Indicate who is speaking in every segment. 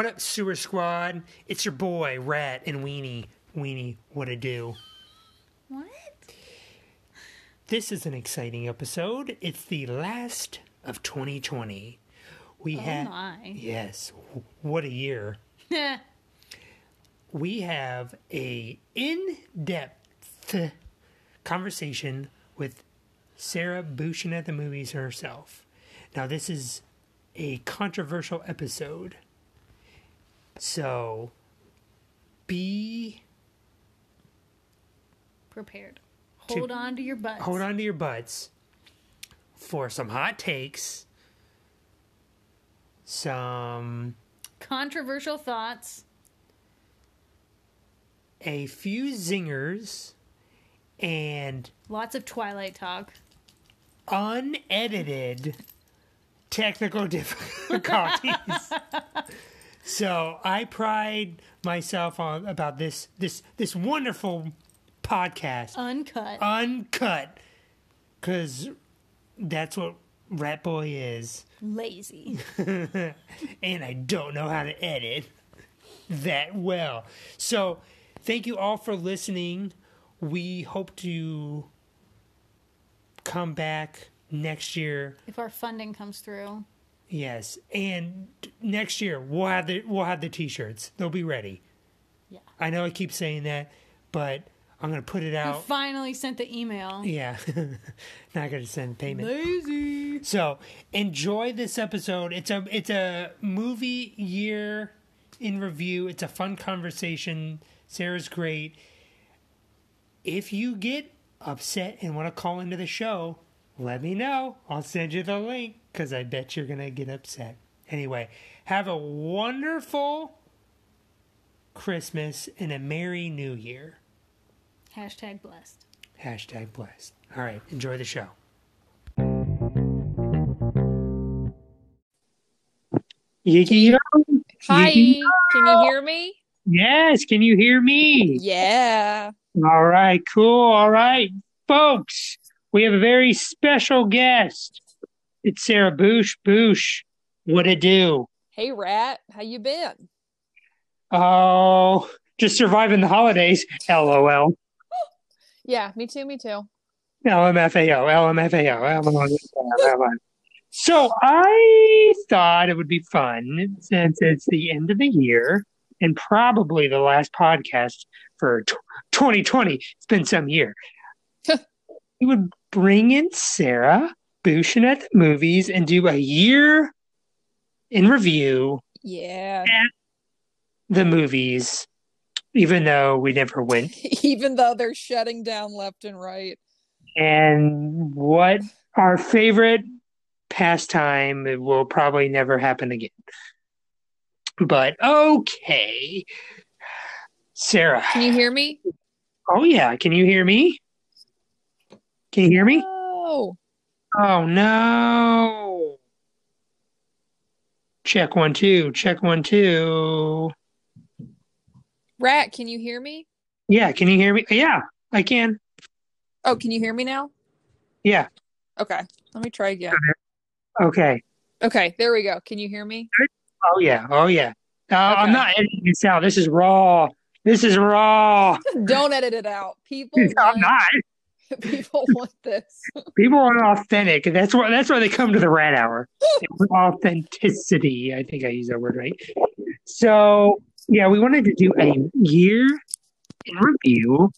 Speaker 1: What up, Sewer Squad? It's your boy, Rat and Weenie. Weenie, what a do.
Speaker 2: What?
Speaker 1: This is an exciting episode. It's the last of 2020. We
Speaker 2: Oh
Speaker 1: have.
Speaker 2: my.
Speaker 1: Yes, what a year. we have a in-depth conversation with Sara Bushin at the movies herself. Now, this is a controversial episode, so be
Speaker 2: Prepared. Hold on to your butts.
Speaker 1: hold on to your butts for some hot takes, some
Speaker 2: Controversial thoughts.
Speaker 1: a few zingers, and
Speaker 2: Lots of Twilight talk.
Speaker 1: unedited technical difficulties. so I pride myself on about this this this wonderful podcast,
Speaker 2: Uncut.
Speaker 1: uncut, because that's what Rat Boy is,
Speaker 2: Lazy.
Speaker 1: and I don't know how to edit that well. So thank you all for listening. We hope to come back next year
Speaker 2: if our funding comes through.
Speaker 1: Yes, and next year we'll have the we'll have the t-shirts. They'll be ready.
Speaker 2: Yeah.
Speaker 1: I know I keep saying that, but I'm gonna put it out.
Speaker 2: finally sent the email.
Speaker 1: Yeah, not gonna send payment.
Speaker 2: Lazy.
Speaker 1: So enjoy this episode. It's a it's a movie year in review. It's a fun conversation. Sara's great. If you get upset and want to call into the show, let me know. I'll send you the link because I bet you're gonna get upset. Anyway, have a wonderful Christmas and a Merry New Year.
Speaker 2: Hashtag blessed.
Speaker 1: Hashtag blessed. All right, enjoy the show. Yeah.
Speaker 3: Hi, can you hear me?
Speaker 1: Yes, can you hear me?
Speaker 3: Yeah.
Speaker 1: All right, cool. All right, folks, we have a very special guest. It's Sara Boosh. Boosh, what it do?
Speaker 3: Hey, Rat, how you been?
Speaker 1: Oh, just surviving the holidays. LOL.
Speaker 3: Yeah, me too, me too.
Speaker 1: LMFAO, LMFAO, LMFAO. So I thought it would be fun since it's the end of the year and probably the last podcast for tw 2020. It's been some year. we would bring in Sara Bushin at the movies and do a year in review
Speaker 3: Yeah.
Speaker 1: the movies, even though we never went
Speaker 3: Even though they're shutting down left and right.
Speaker 1: and what our favorite pastime it will probably never happen again. But okay. Sara.
Speaker 3: Can you hear me?
Speaker 1: Oh yeah, can you hear me? Can you hear me?
Speaker 3: Oh,
Speaker 1: Oh no. Check one two, check one two.
Speaker 3: Rat, can you hear me?
Speaker 1: Yeah, can you hear me? Yeah, I can.
Speaker 3: Oh, can you hear me now?
Speaker 1: Yeah.
Speaker 3: Okay, let me try again.
Speaker 1: Okay.
Speaker 3: Okay, there we go. Can you hear me?
Speaker 1: Oh yeah. Oh yeah. Uh, I'm not editing this out. This is raw. This is raw.
Speaker 3: Don't edit it out. People
Speaker 1: I'm not.
Speaker 3: people want this.
Speaker 1: People want authentic. That's why. That's why they come to the Rat Hour. Authenticity. I think I use that word right. So yeah, we wanted to do a year in review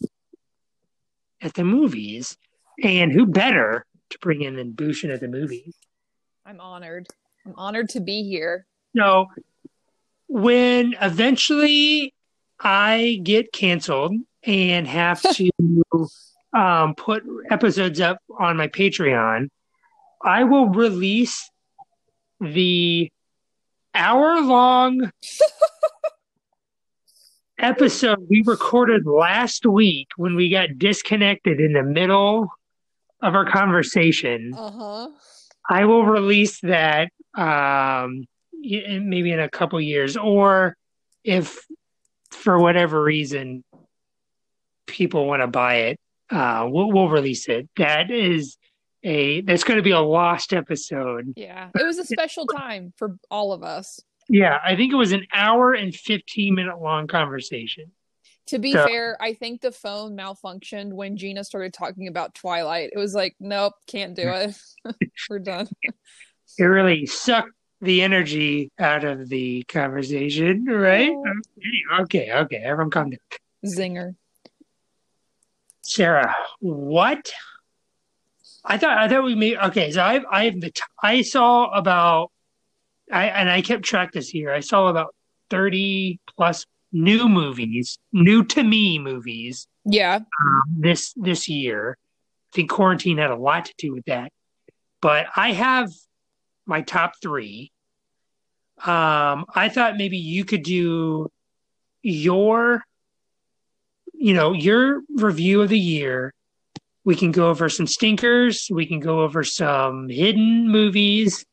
Speaker 1: at the movies, and who better to bring in than Bushin at the movies?
Speaker 3: I'm honored. I'm honored to be here.
Speaker 1: So when eventually I get canceled and have to um, put episodes up on my Patreon, I will release the hour long episode we recorded last week when we got disconnected in the middle of our conversation.
Speaker 3: Uh huh.
Speaker 1: I will release that um, maybe in a couple years, or if for whatever reason people want to buy it, uh, we'll, we'll release it. That is a that's going to be a lost episode.
Speaker 3: Yeah, it was a special time for all of us.
Speaker 1: Yeah, I think it was an hour and 15 minute long conversation.
Speaker 3: To be
Speaker 1: So-
Speaker 3: fair, I think the phone malfunctioned when Gina started talking about Twilight. It was like, nope, can't do it. We're done.
Speaker 1: It really sucked the energy out of the conversation, right?
Speaker 3: Oh.
Speaker 1: Okay, okay, okay. Everyone calm down.
Speaker 3: Zinger.
Speaker 1: Sara, what? I thought I thought we made okay. So I I have the t- I saw about I and I kept track this year. I saw about thirty plus new movies, new to me movies
Speaker 3: Yeah.
Speaker 1: um, this this year. I think quarantine had a lot to do with that. But I have my top three. Um, I thought maybe you could do your, you know, your review of the year. We can go over some stinkers. We can go over some hidden movies,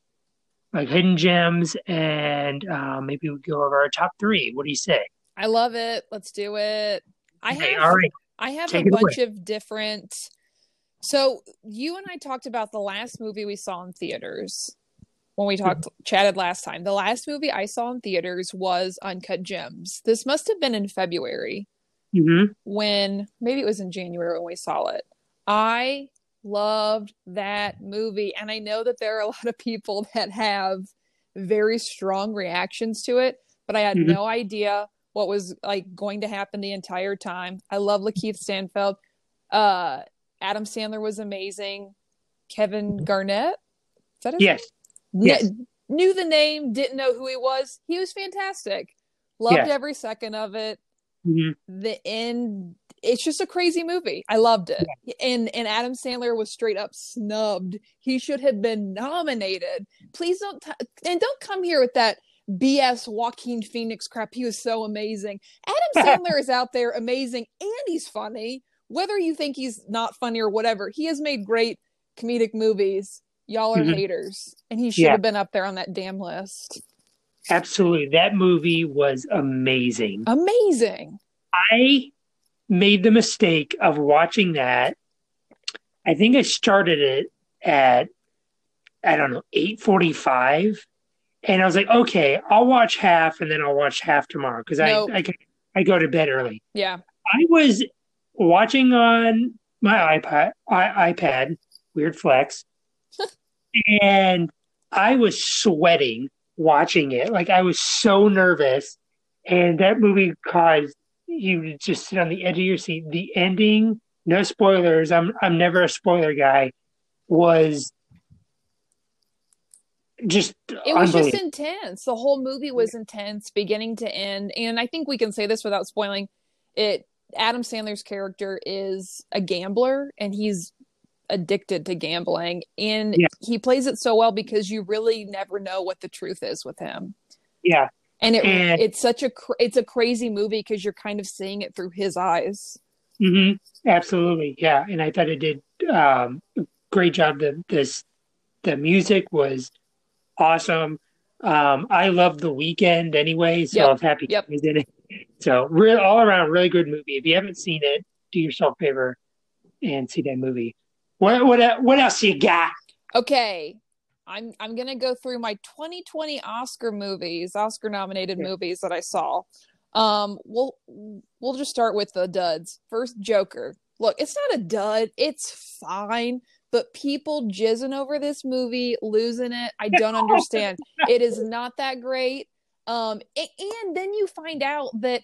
Speaker 1: like hidden gems, and uh, maybe we go over our top three. What do you say?
Speaker 3: I love it. Let's do it. I
Speaker 1: Okay,
Speaker 3: have
Speaker 1: all right.
Speaker 3: I have
Speaker 1: Take
Speaker 3: a
Speaker 1: it away.
Speaker 3: bunch of different so you and I talked about the last movie we saw in theaters when we talked chatted last time. The last movie I saw in theaters was Uncut Gems. This must have been in February
Speaker 1: hmm
Speaker 3: when maybe it was in January when we saw it. I loved that movie and I know that there are a lot of people that have very strong reactions to it, but I had
Speaker 1: Mhm.
Speaker 3: no idea what was like going to happen the entire time. I love Lakeith Stanfield. Uh Adam Sandler was amazing. Kevin Garnett? Is that his
Speaker 1: Yes.
Speaker 3: Kn-
Speaker 1: Yes.
Speaker 3: knew the name, didn't know who he was. He was fantastic. Loved
Speaker 1: Yes.
Speaker 3: every second of it
Speaker 1: hmm
Speaker 3: the end it's just a crazy movie. I loved it. And and adam sandler was straight up snubbed. He should have been nominated. Please don't t- and don't come here with that bs joaquin phoenix crap. He was so amazing. Adam sandler is out there amazing and he's funny. Whether you think he's not funny or whatever he has made great comedic movies. Y'all are
Speaker 1: Mhm.
Speaker 3: haters. And he should
Speaker 1: Yeah.
Speaker 3: have been up there on that damn list
Speaker 1: Absolutely. That movie was amazing.
Speaker 3: amazing
Speaker 1: I made the mistake of watching that. I think I started it at I don't know, 8:45 and I was like, "Okay, I'll watch half and then I'll watch half tomorrow because
Speaker 3: Nope.
Speaker 1: I I, can- I go to bed early."
Speaker 3: yeah
Speaker 1: I was watching on my iPad, I, iPad, weird flex, and I was sweating watching it. Like I was so nervous, and that movie caused you to just sit on the edge of your seat. The ending, no spoilers. I'm I'm never a spoiler guy. Was just
Speaker 3: it was just intense the whole movie was intense beginning to end and i think we can say this without spoiling it adam sandler's character is a gambler and he's addicted to gambling and
Speaker 1: Yeah.
Speaker 3: he plays it so well because you really never know what the truth is with him
Speaker 1: yeah.
Speaker 3: and it
Speaker 1: And-
Speaker 3: it's such a cr- it's a crazy movie because you're kind of seeing it through his eyes
Speaker 1: hmm Absolutely, yeah. And I thought it did um, a great job. The this the music was awesome. Um, I love the Weeknd anyway, so
Speaker 3: Yep,
Speaker 1: I'm happy
Speaker 3: yep.
Speaker 1: he's in it. So, real all around, really good movie. If you haven't seen it, do yourself a favor and see that movie. What what what else you got?
Speaker 3: Okay. I'm I'm gonna go through my 2020 Oscar movies, Oscar nominated
Speaker 1: Okay.
Speaker 3: movies that I saw. Um, we'll we'll just start with the duds. First, Joker. Look, it's not a dud. It's fine, but people jizzing over this movie, losing it. I don't understand. it is not that great. Um, and then you find out that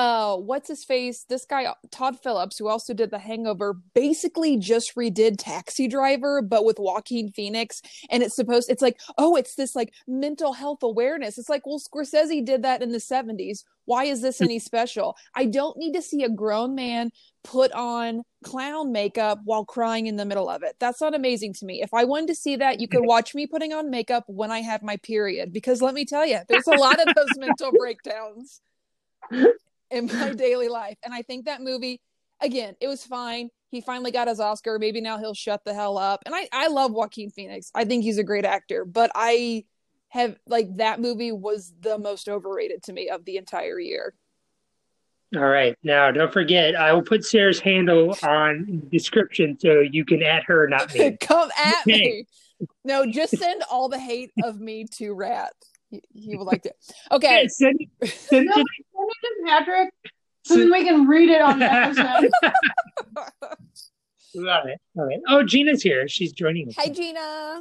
Speaker 3: uh what's his face? This guy todd phillips who also did the hangover basically just redid taxi driver but with joaquin phoenix. And it's supposed it's like oh it's this like mental health awareness. It's like well scorsese did that in the 70s why is this any special? I don't need to see a grown man put on clown makeup while crying in the middle of it. That's not amazing to me. If i wanted to see that you could watch me putting on makeup when i have my period. Because let me tell you there's a lot of those mental breakdowns in my daily life. And I think that movie, again, it was fine. He finally got his Oscar. Maybe now he'll shut the hell up. And I, I love Joaquin Phoenix. I think he's a great actor, but I have like that movie was the most overrated to me of the entire year.
Speaker 1: All right. Now, don't forget, I will put Sara's handle on description so you can add her, not me.
Speaker 3: Come at
Speaker 1: Okay.
Speaker 3: me. No, just send all the hate of me to Rat. He, he would like to. Okay.
Speaker 1: Send, send,
Speaker 4: No, send it to Patrick so then we can read it on the episode.
Speaker 1: Love it. Love it. Oh, Gina's here. She's joining us.
Speaker 3: Hi, Gina.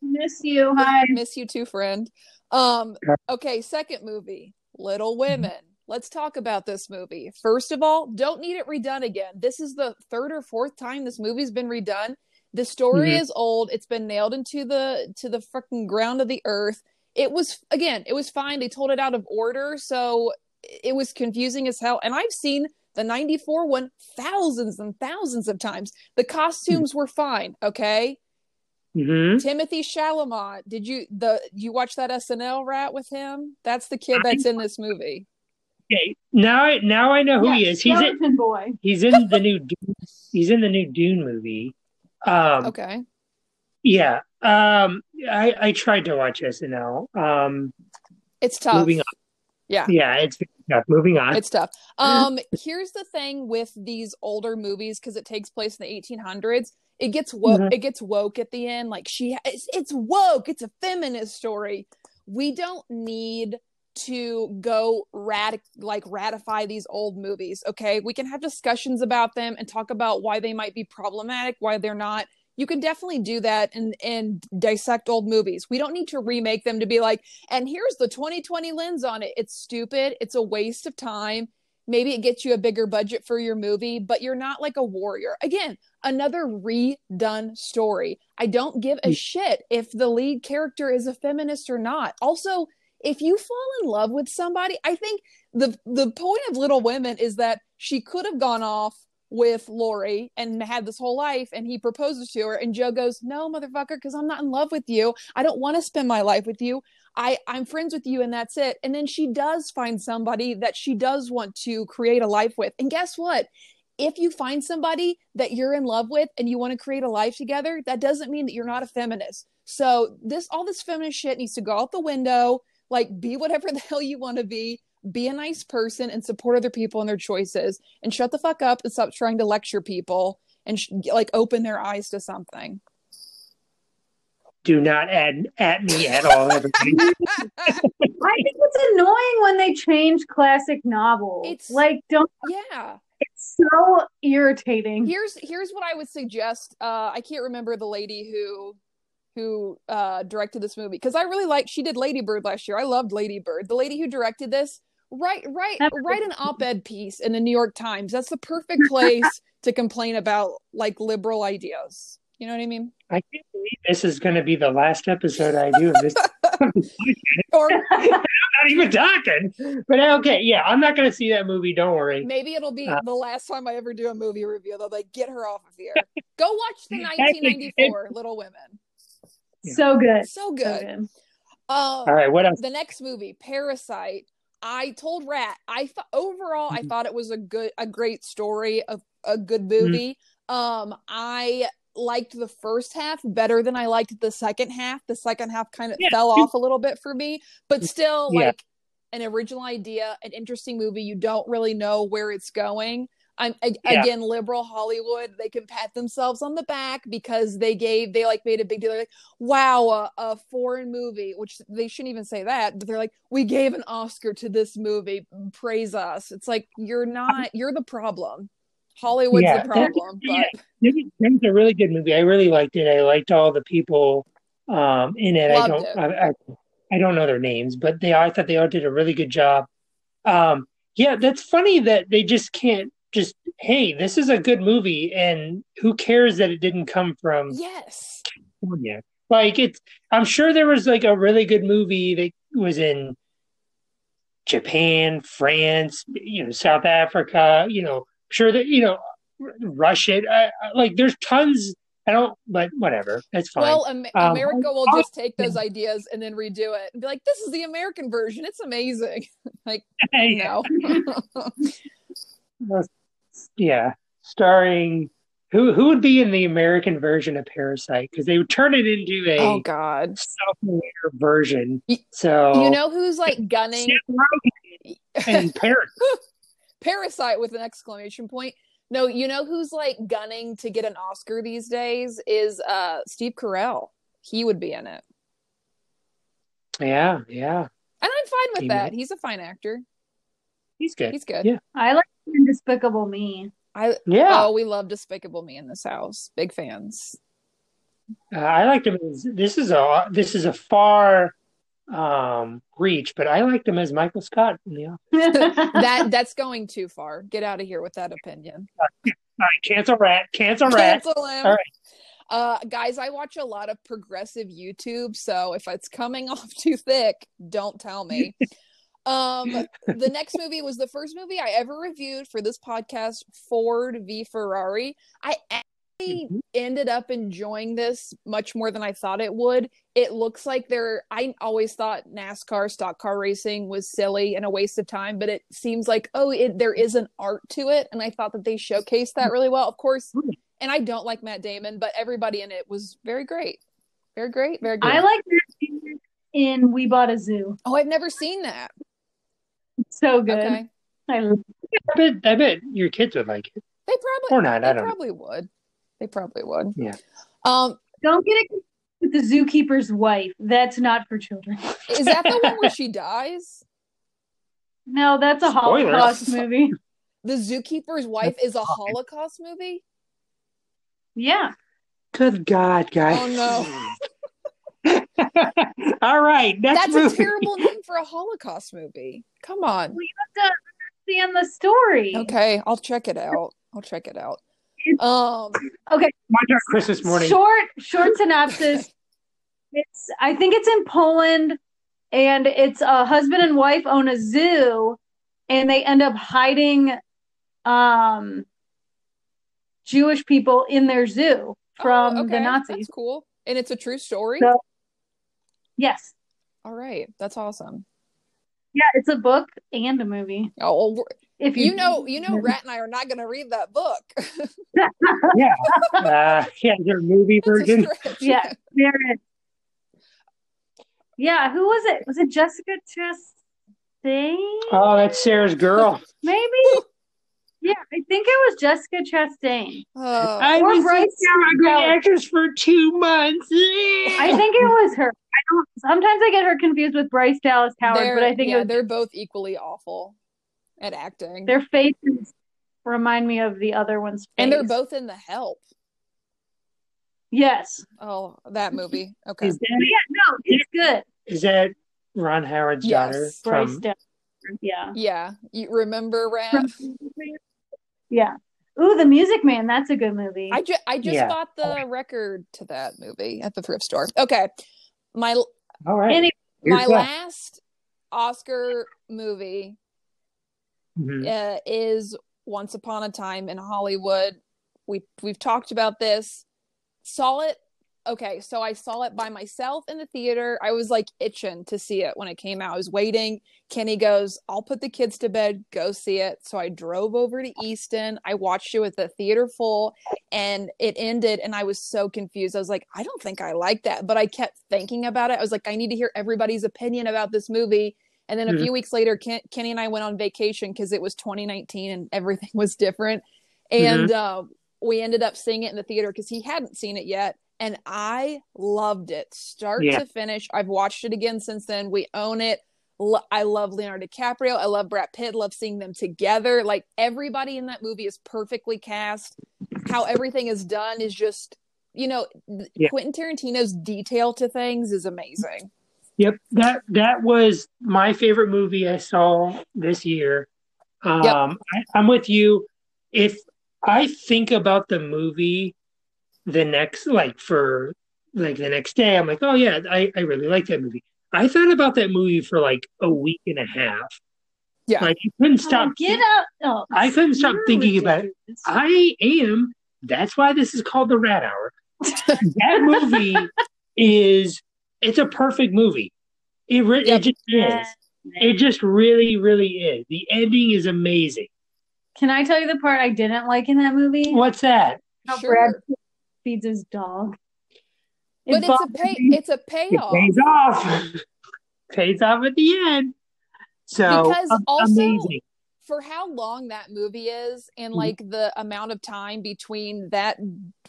Speaker 4: Miss you. Hi.
Speaker 3: Miss you too, friend. Um,
Speaker 1: Okay.
Speaker 3: okay, second movie, Little Women. Let's talk about this movie. First of all, don't need it redone again. This is the third or fourth time this movie's been redone. The story
Speaker 1: Mhm.
Speaker 3: is old. It's been nailed into the to the freaking ground of the earth. It was again, it was fine. They told it out of order, so it was confusing as hell. And I've seen the 94 one thousands and thousands of times. The costumes were fine, okay?
Speaker 1: hmm
Speaker 3: Timothée Chalamet. Did you the you watch that SNL rat with him? That's the kid that's in this movie.
Speaker 1: Okay. Now, I now I know who he is. He's in,
Speaker 4: Skeleton Boy.
Speaker 1: he's in the new Dune, he's in the new Dune movie. Um,
Speaker 3: Okay.
Speaker 1: Yeah. Um, I I tried to watch SNL. Um,
Speaker 3: It's tough.
Speaker 1: moving on.
Speaker 3: Yeah.
Speaker 1: Yeah, it's tough. Moving on.
Speaker 3: It's tough. Um, here's the thing with these older movies because it takes place in the 1800s. It gets woke.
Speaker 1: Mhm.
Speaker 3: It gets woke at the end. Like she, it's, it's woke. It's a feminist story. We don't need to go rat like ratify these old movies. Okay, we can have discussions about them and talk about why they might be problematic, why they're not. You can definitely do that and and dissect old movies. We don't need to remake them to be like, and here's the 2020 lens on it. It's stupid. It's a waste of time. Maybe it gets you a bigger budget for your movie, but you're not like a warrior. Again, another redone story. I don't give a shit if the lead character is a feminist or not. Also, if you fall in love with somebody, I think the the point of Little Women is that she could have gone off with Laurie and had this whole life and he proposes to her and Jo goes, "No, motherfucker, cuz I'm not in love with you. I don't want to spend my life with you. I I'm friends with you and that's it." And then she does find somebody that she does want to create a life with. And guess what? If you find somebody that you're in love with and you want to create a life together, that doesn't mean that you're not a feminist. So this all this feminist shit needs to go out the window. Like be whatever the hell you want to be. Be a nice person and support other people and their choices and shut the fuck up and stop trying to lecture people and sh- like open their eyes to something.
Speaker 1: Do not add at me at all.
Speaker 4: I think it's annoying when they change classic novels.
Speaker 3: It's-
Speaker 4: like, don't.
Speaker 3: yeah.
Speaker 4: It's so irritating.
Speaker 3: here's here's what I would suggest. Uh, I can't remember the lady who who uh, directed this movie because I really like. She did Lady Bird last year. I loved Lady Bird. The lady who directed this, write write write an op-ed piece in the New York Times. That's the perfect place to complain about like liberal ideas. You know what I mean?
Speaker 1: I can't believe this is going to be the last episode I do of this.
Speaker 3: Or
Speaker 1: not even talking. But okay, yeah, I'm not going to see that movie. Don't worry.
Speaker 3: maybe it'll be
Speaker 1: Uh,
Speaker 3: the last time I ever do a movie review. They'll like get her off of here. Go watch the 1994 Little Women.
Speaker 4: so good.
Speaker 3: So
Speaker 4: So
Speaker 3: good.
Speaker 4: good.
Speaker 3: Um,
Speaker 1: All right, what else?
Speaker 3: the next movie parasite i told rat i thought overall i
Speaker 1: Mhm.
Speaker 3: thought it was a good a great story a, a good
Speaker 1: Mm-hmm.
Speaker 3: movie um i liked the first half better than i liked the second half the second half kind of
Speaker 1: Yeah.
Speaker 3: fell off a little bit for me but still
Speaker 1: Yeah.
Speaker 3: like an original idea an interesting movie you don't really know where it's going I'm a-
Speaker 1: Yeah.
Speaker 3: again liberal Hollywood. They can pat themselves on the back because they gave they like made a big deal. They're like, wow, a, a foreign movie, which they shouldn't even say that, but they're like, we gave an Oscar to this movie. Praise us. It's like you're not. You're the problem. Hollywood's
Speaker 1: Yeah,
Speaker 3: the problem.
Speaker 1: yeah.
Speaker 3: But
Speaker 1: It was, a really good movie. I really liked it. I liked all the people um, in it. I don't,
Speaker 3: it.
Speaker 1: I, I, I don't know their names, but they, I thought they all did a really good job. Um, yeah, that's funny that they just can't just, hey, this is a good movie, and who cares that it didn't come from
Speaker 3: yes,
Speaker 1: California? Like it's, I'm sure there was like a really good movie that was in Japan, France, you know, South Africa, you know, sure that you know, Russia. I, I, like there's tons. I don't, but whatever, that's fine.
Speaker 3: well, Am-
Speaker 1: Um,
Speaker 3: America will
Speaker 1: oh,
Speaker 3: just take those ideas and then redo it and be like, "This is the American version. It's amazing." like, no,
Speaker 1: yeah, starring who who would be in the American version of Parasite because they would turn it into a
Speaker 3: oh God,
Speaker 1: self-aware version. So
Speaker 3: you know who's like gunning
Speaker 1: and Parasite.
Speaker 3: Parasite with an exclamation point. No, you know who's like gunning to get an Oscar these days is uh Steve Carell. He would be in it.
Speaker 1: Yeah, yeah.
Speaker 3: And I'm fine with
Speaker 1: He
Speaker 3: that.
Speaker 1: might-
Speaker 3: He's a fine actor.
Speaker 1: He's good.
Speaker 3: He's good.
Speaker 1: Yeah.
Speaker 4: I like him Despicable Me.
Speaker 3: I
Speaker 1: Yeah.
Speaker 3: oh, we love Despicable Me in this house. Big fans.
Speaker 1: Uh, I liked him as this is a this is a far um reach, but I liked him as Michael Scott in the office.
Speaker 3: That that's going too far. Get out of here with that opinion.
Speaker 1: All right, cancel rat, cancel rat.
Speaker 3: Cancel him.
Speaker 1: All right.
Speaker 3: Uh, guys, I watch a lot of progressive YouTube, so if it's coming off too thick, don't tell me. Um, the next movie was the first movie I ever reviewed for this podcast, Ford v Ferrari. I actually
Speaker 1: Mhm.
Speaker 3: ended up enjoying this much more than I thought it would. It looks like they're. I always thought NASCAR stock car racing was silly and a waste of time, but it seems like oh, it, there is an art to it, and I thought that they showcased that really well. Of course, and I don't like Matt Damon, but everybody in it was very great, very great, very good.
Speaker 4: I like in We Bought a Zoo.
Speaker 3: oh, I've never seen that.
Speaker 4: It's so good.
Speaker 3: Okay,
Speaker 4: I
Speaker 1: I bet I bet your kids would like it.
Speaker 3: they probably
Speaker 1: Or not,
Speaker 3: they
Speaker 1: I don't know.
Speaker 3: probably would. They probably would.
Speaker 1: Yeah.
Speaker 3: Um,
Speaker 4: Don't get it with the zookeeper's wife. That's not for children.
Speaker 3: is that the one where she dies?
Speaker 4: No, that's a
Speaker 1: Spoilers.
Speaker 4: Holocaust movie.
Speaker 3: The zookeeper's wife is a Holocaust movie.
Speaker 4: Yeah.
Speaker 1: Good God, guys.
Speaker 3: Oh
Speaker 1: no. All right, next
Speaker 3: That's
Speaker 1: movie.
Speaker 3: a terrible name for a Holocaust movie. Come on.
Speaker 4: We have to understand the story.
Speaker 3: Okay, I'll check it out. I'll check it out. Um,
Speaker 4: Okay.
Speaker 1: Watch our Christmas morning.
Speaker 4: Short, short synopsis. It's I think it's in Poland and it's a husband and wife own a zoo and they end up hiding um Jewish people in their zoo from
Speaker 3: oh,
Speaker 4: the Nazis.
Speaker 3: That's cool, and it's a true story.
Speaker 4: So- Yes.
Speaker 3: All right, that's awesome.
Speaker 4: Yeah, it's a book and a movie.
Speaker 3: Oh, well,
Speaker 4: If
Speaker 3: you know, you know, Rat and I are not going to read that book.
Speaker 1: Uh, yeah, your movie
Speaker 3: That's a
Speaker 1: version.
Speaker 4: Yeah. There it. Yeah, who was it? Was it Jessica Chastain?
Speaker 1: Oh, that's Sara's girl.
Speaker 4: Maybe. Yeah, I think it was Jessica Chastain.
Speaker 3: Oh,
Speaker 1: I
Speaker 4: Or
Speaker 1: was
Speaker 4: Bryce
Speaker 1: a great
Speaker 4: Dallas.
Speaker 1: actress for two months.
Speaker 4: I think it was her. I don't. Sometimes I get her confused with Bryce Dallas Howard,
Speaker 3: they're,
Speaker 4: but I think
Speaker 3: yeah,
Speaker 4: it was,
Speaker 3: they're both equally awful at acting,
Speaker 4: their faces remind me of the other one's face.
Speaker 3: and they're both in The Help.
Speaker 4: Yes.
Speaker 3: Oh, that movie. Okay,
Speaker 1: Is that,
Speaker 4: yeah, no, it's good.
Speaker 1: is that Ron Howard's
Speaker 3: Yes.
Speaker 1: daughter
Speaker 4: Bryce
Speaker 1: from?
Speaker 4: Dallas. Yeah.
Speaker 3: yeah, you remember Rat?
Speaker 4: From- Yeah. Ooh, The Music Man. That's a good movie.
Speaker 3: I just I just
Speaker 1: Yeah.
Speaker 3: bought the record to that movie at the thrift store. Okay, my
Speaker 1: All right.
Speaker 4: Any-
Speaker 3: my
Speaker 1: that.
Speaker 3: last Oscar movie
Speaker 1: Mhm.
Speaker 3: uh, is Once Upon a Time in Hollywood. We we've talked about this. Saw it. Okay, so I saw it by myself in the theater. I was like itching to see it when it came out. I was waiting. Kenny goes, "I'll put the kids to bed. Go see it." So I drove over to Easton. I watched it with the theater full, and it ended. And I was so confused. I was like, "I don't think I like that," but I kept thinking about it. I was like, "I need to hear everybody's opinion about this movie." And then a
Speaker 1: Mhm.
Speaker 3: few weeks later, Ken- Kenny and I went on vacation because it was 2019 and everything was different. And uh, we ended up seeing it in the theater because he hadn't seen it yet. And I loved it, start
Speaker 1: Yeah.
Speaker 3: to finish. I've watched it again since then. We own it. I love Leonardo DiCaprio. I love Brad Pitt. Love seeing them together. Like everybody in that movie is perfectly cast. How everything is done is just, you know,
Speaker 1: Yeah.
Speaker 3: Quentin Tarantino's detail to things is amazing.
Speaker 1: Yep that that was my favorite movie I saw this year. Um, I, I'm with you. If I think about the movie, the next like for like the next day, I'm like, oh yeah, I I really like that movie. I thought about that movie for like a week and a half.
Speaker 3: Yeah.
Speaker 1: like I couldn't oh, stop.
Speaker 4: Oh, get out. Oh,
Speaker 1: I couldn't stop thinking about it. I am. That's why this is called the Rat Hour. that movie is it's a perfect movie. It re-
Speaker 3: Yep.
Speaker 1: it just
Speaker 4: Yeah.
Speaker 1: is. It just really, really is. The ending is amazing.
Speaker 4: Can I tell you the part I didn't like in that movie?
Speaker 1: What's that?
Speaker 4: How
Speaker 3: Sure.
Speaker 4: Brad Pitt feeds his dog. It
Speaker 3: but it's a pay
Speaker 4: me.
Speaker 3: it's a
Speaker 1: It
Speaker 3: payoff.
Speaker 1: pays off. pays off at the end. So
Speaker 3: Because
Speaker 1: am-
Speaker 3: also-
Speaker 1: amazing.
Speaker 3: for how long that movie is and
Speaker 1: Mhm.
Speaker 3: like the amount of time between that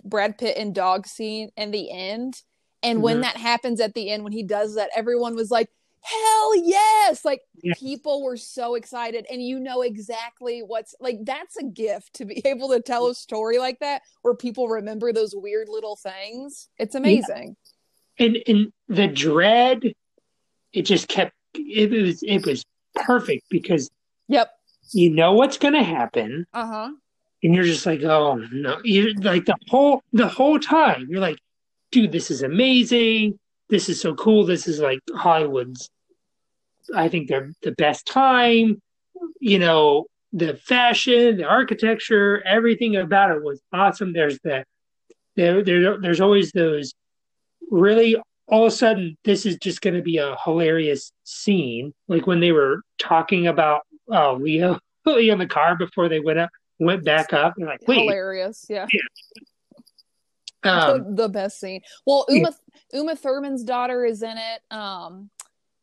Speaker 3: Brad Pitt and dog scene and the end And when
Speaker 1: Mhm.
Speaker 3: that happens at the end, when he does that, everyone was like, hell yes. Like
Speaker 1: Yeah.
Speaker 3: people were so excited. And you know exactly what's like, that's a gift to be able to tell a story like that where people remember those weird little things. It's amazing.
Speaker 1: and and the dread it just kept it was it was perfect because
Speaker 3: Yep.
Speaker 1: you know what's going to happen
Speaker 3: Uh huh.
Speaker 1: and you're just like oh no you like the whole the whole time you're like dude this is amazing this is so cool this is like hollywood's i think they're the best time you know the fashion the architecture everything about it was awesome there's the there, there there's always those really all of a sudden this is just going to be a hilarious scene like when they were talking about uh leo leo in the car before they went up went back up and like wait
Speaker 3: Hilarious. Yeah.
Speaker 1: um,
Speaker 3: the best scene. Well,
Speaker 1: Yeah.
Speaker 3: Uma Uma Thurman's daughter is in it. Um,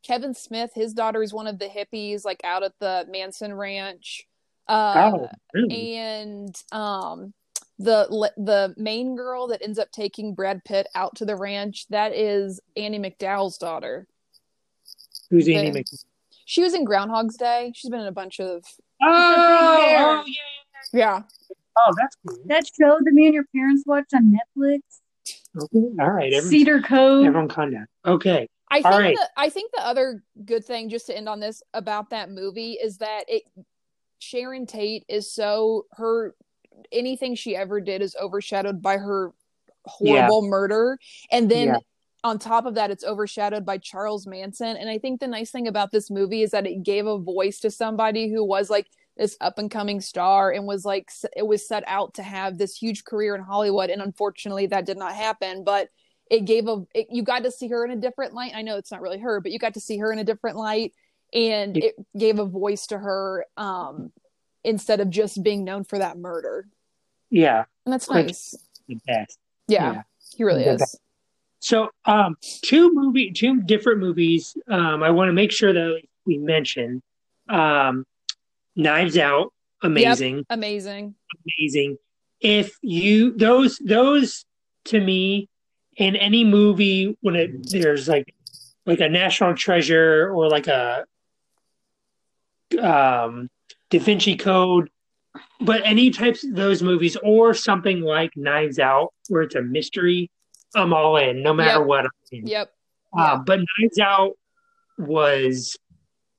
Speaker 3: Kevin Smith, his daughter is one of the hippies, like out at the Manson Ranch. Uh,
Speaker 1: oh really?
Speaker 3: and um, the the main girl that ends up taking Brad Pitt out to the ranch, that is Andie MacDowell's daughter.
Speaker 1: who's Andie
Speaker 3: the-
Speaker 1: Mc-
Speaker 3: She was in Groundhog's Day. She's been in a bunch of
Speaker 1: oh,
Speaker 4: big bear.
Speaker 1: oh yeah
Speaker 3: yeah.
Speaker 1: oh that's cool
Speaker 4: That show that me and your parents watched on Netflix,
Speaker 1: okay all right everyone,
Speaker 4: Cedar Cove.
Speaker 1: everyone calm down okay
Speaker 3: I think
Speaker 1: right.
Speaker 3: the, I think the other good thing, just to end on this about that movie, is that it Sharon Tate is so her anything she ever did is overshadowed by her horrible murder, and then
Speaker 1: Yeah.
Speaker 3: on top of that, it's overshadowed by Charles Manson. And I think the nice thing about this movie is that it gave a voice to somebody who was like this up and coming star and was like it was set out to have this huge career in Hollywood, and unfortunately that did not happen, but it gave a it, you got to see her in a different light. I know it's not really her but you got to see her in a different light and it gave a voice to her um instead of just being known for that murder.
Speaker 1: Yeah.
Speaker 3: And that's
Speaker 1: Quick.
Speaker 3: nice.
Speaker 1: the best.
Speaker 3: Yeah,
Speaker 1: Yeah.
Speaker 3: he really
Speaker 1: The
Speaker 3: is.
Speaker 1: So, um, two movie, two different movies. Um, I want to make sure that we mention, um, Knives Out, amazing,
Speaker 3: amazing.
Speaker 1: Amazing. If you those those to me in any movie when it there's like like a national treasure or like a um Da Vinci Code, but any types of those movies or something like Knives Out where it's a mystery, I'm all in, no matter
Speaker 3: Yep.
Speaker 1: what.
Speaker 3: Yep
Speaker 1: Uh, but Knives Out was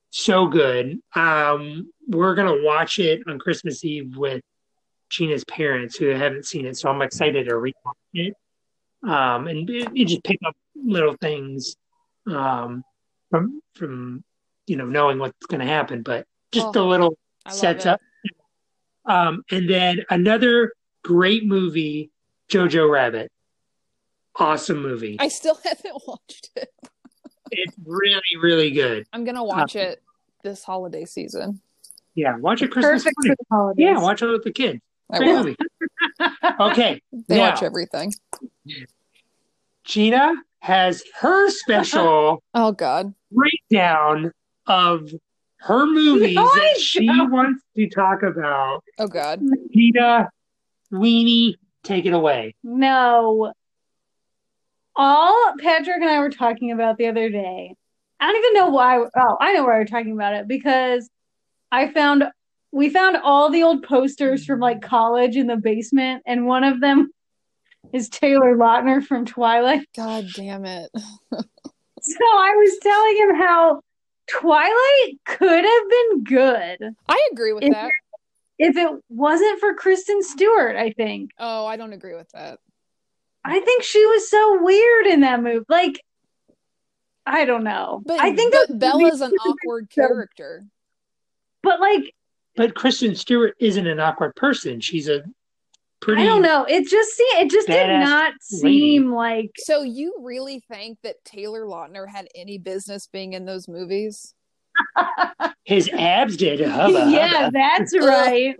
Speaker 1: so good. Um, we're gonna watch it on Christmas Eve with Gina's parents who haven't seen it, so I'm excited to rewatch it. Um, and it, it just pick up little things um, from from you know knowing what's going to happen, but just
Speaker 3: Oh,
Speaker 1: the little
Speaker 3: i
Speaker 1: sets up. Um, and then another great movie, Jojo Rabbit. Awesome movie.
Speaker 3: i still haven't watched it
Speaker 1: It's really, really good.
Speaker 3: i'm gonna watch it this holiday season
Speaker 1: Yeah, watch it Christmas
Speaker 4: Perfect for
Speaker 1: morning.
Speaker 4: the holidays.
Speaker 1: Yeah, watch it with the kids.
Speaker 3: I will.
Speaker 1: Okay,
Speaker 3: they
Speaker 1: now
Speaker 3: watch everything
Speaker 1: Gina has her special
Speaker 3: oh god
Speaker 1: breakdown of her movies
Speaker 4: No,
Speaker 1: that she wants to talk about.
Speaker 3: oh god
Speaker 1: Gina, Weenie, take it away.
Speaker 4: No. All Patrick and I were talking about the other day. I don't even know why. Oh, I know why we're talking about it because I found we found all the old posters from like college in the basement, and one of them is Taylor Lautner from Twilight.
Speaker 3: god damn it
Speaker 4: So I was telling him how Twilight could have been good
Speaker 3: i agree with
Speaker 4: Is
Speaker 3: that
Speaker 4: if it wasn't for Kristen Stewart, I think.
Speaker 3: oh i don't agree with that
Speaker 4: I think she was so weird in that movie. Like, I don't know.
Speaker 3: but
Speaker 4: I think
Speaker 3: but
Speaker 4: that
Speaker 3: bella's an awkward character
Speaker 4: but like,
Speaker 1: But Kristen Stewart isn't an awkward person. She's a pretty.
Speaker 4: I don't know. It just see it just did
Speaker 1: badass
Speaker 4: not
Speaker 1: lady.
Speaker 4: seem like
Speaker 3: So you really think that Taylor Lautner had any business being in those movies?
Speaker 1: His abs did. Hubba,
Speaker 4: yeah,
Speaker 1: hubba.
Speaker 4: that's right.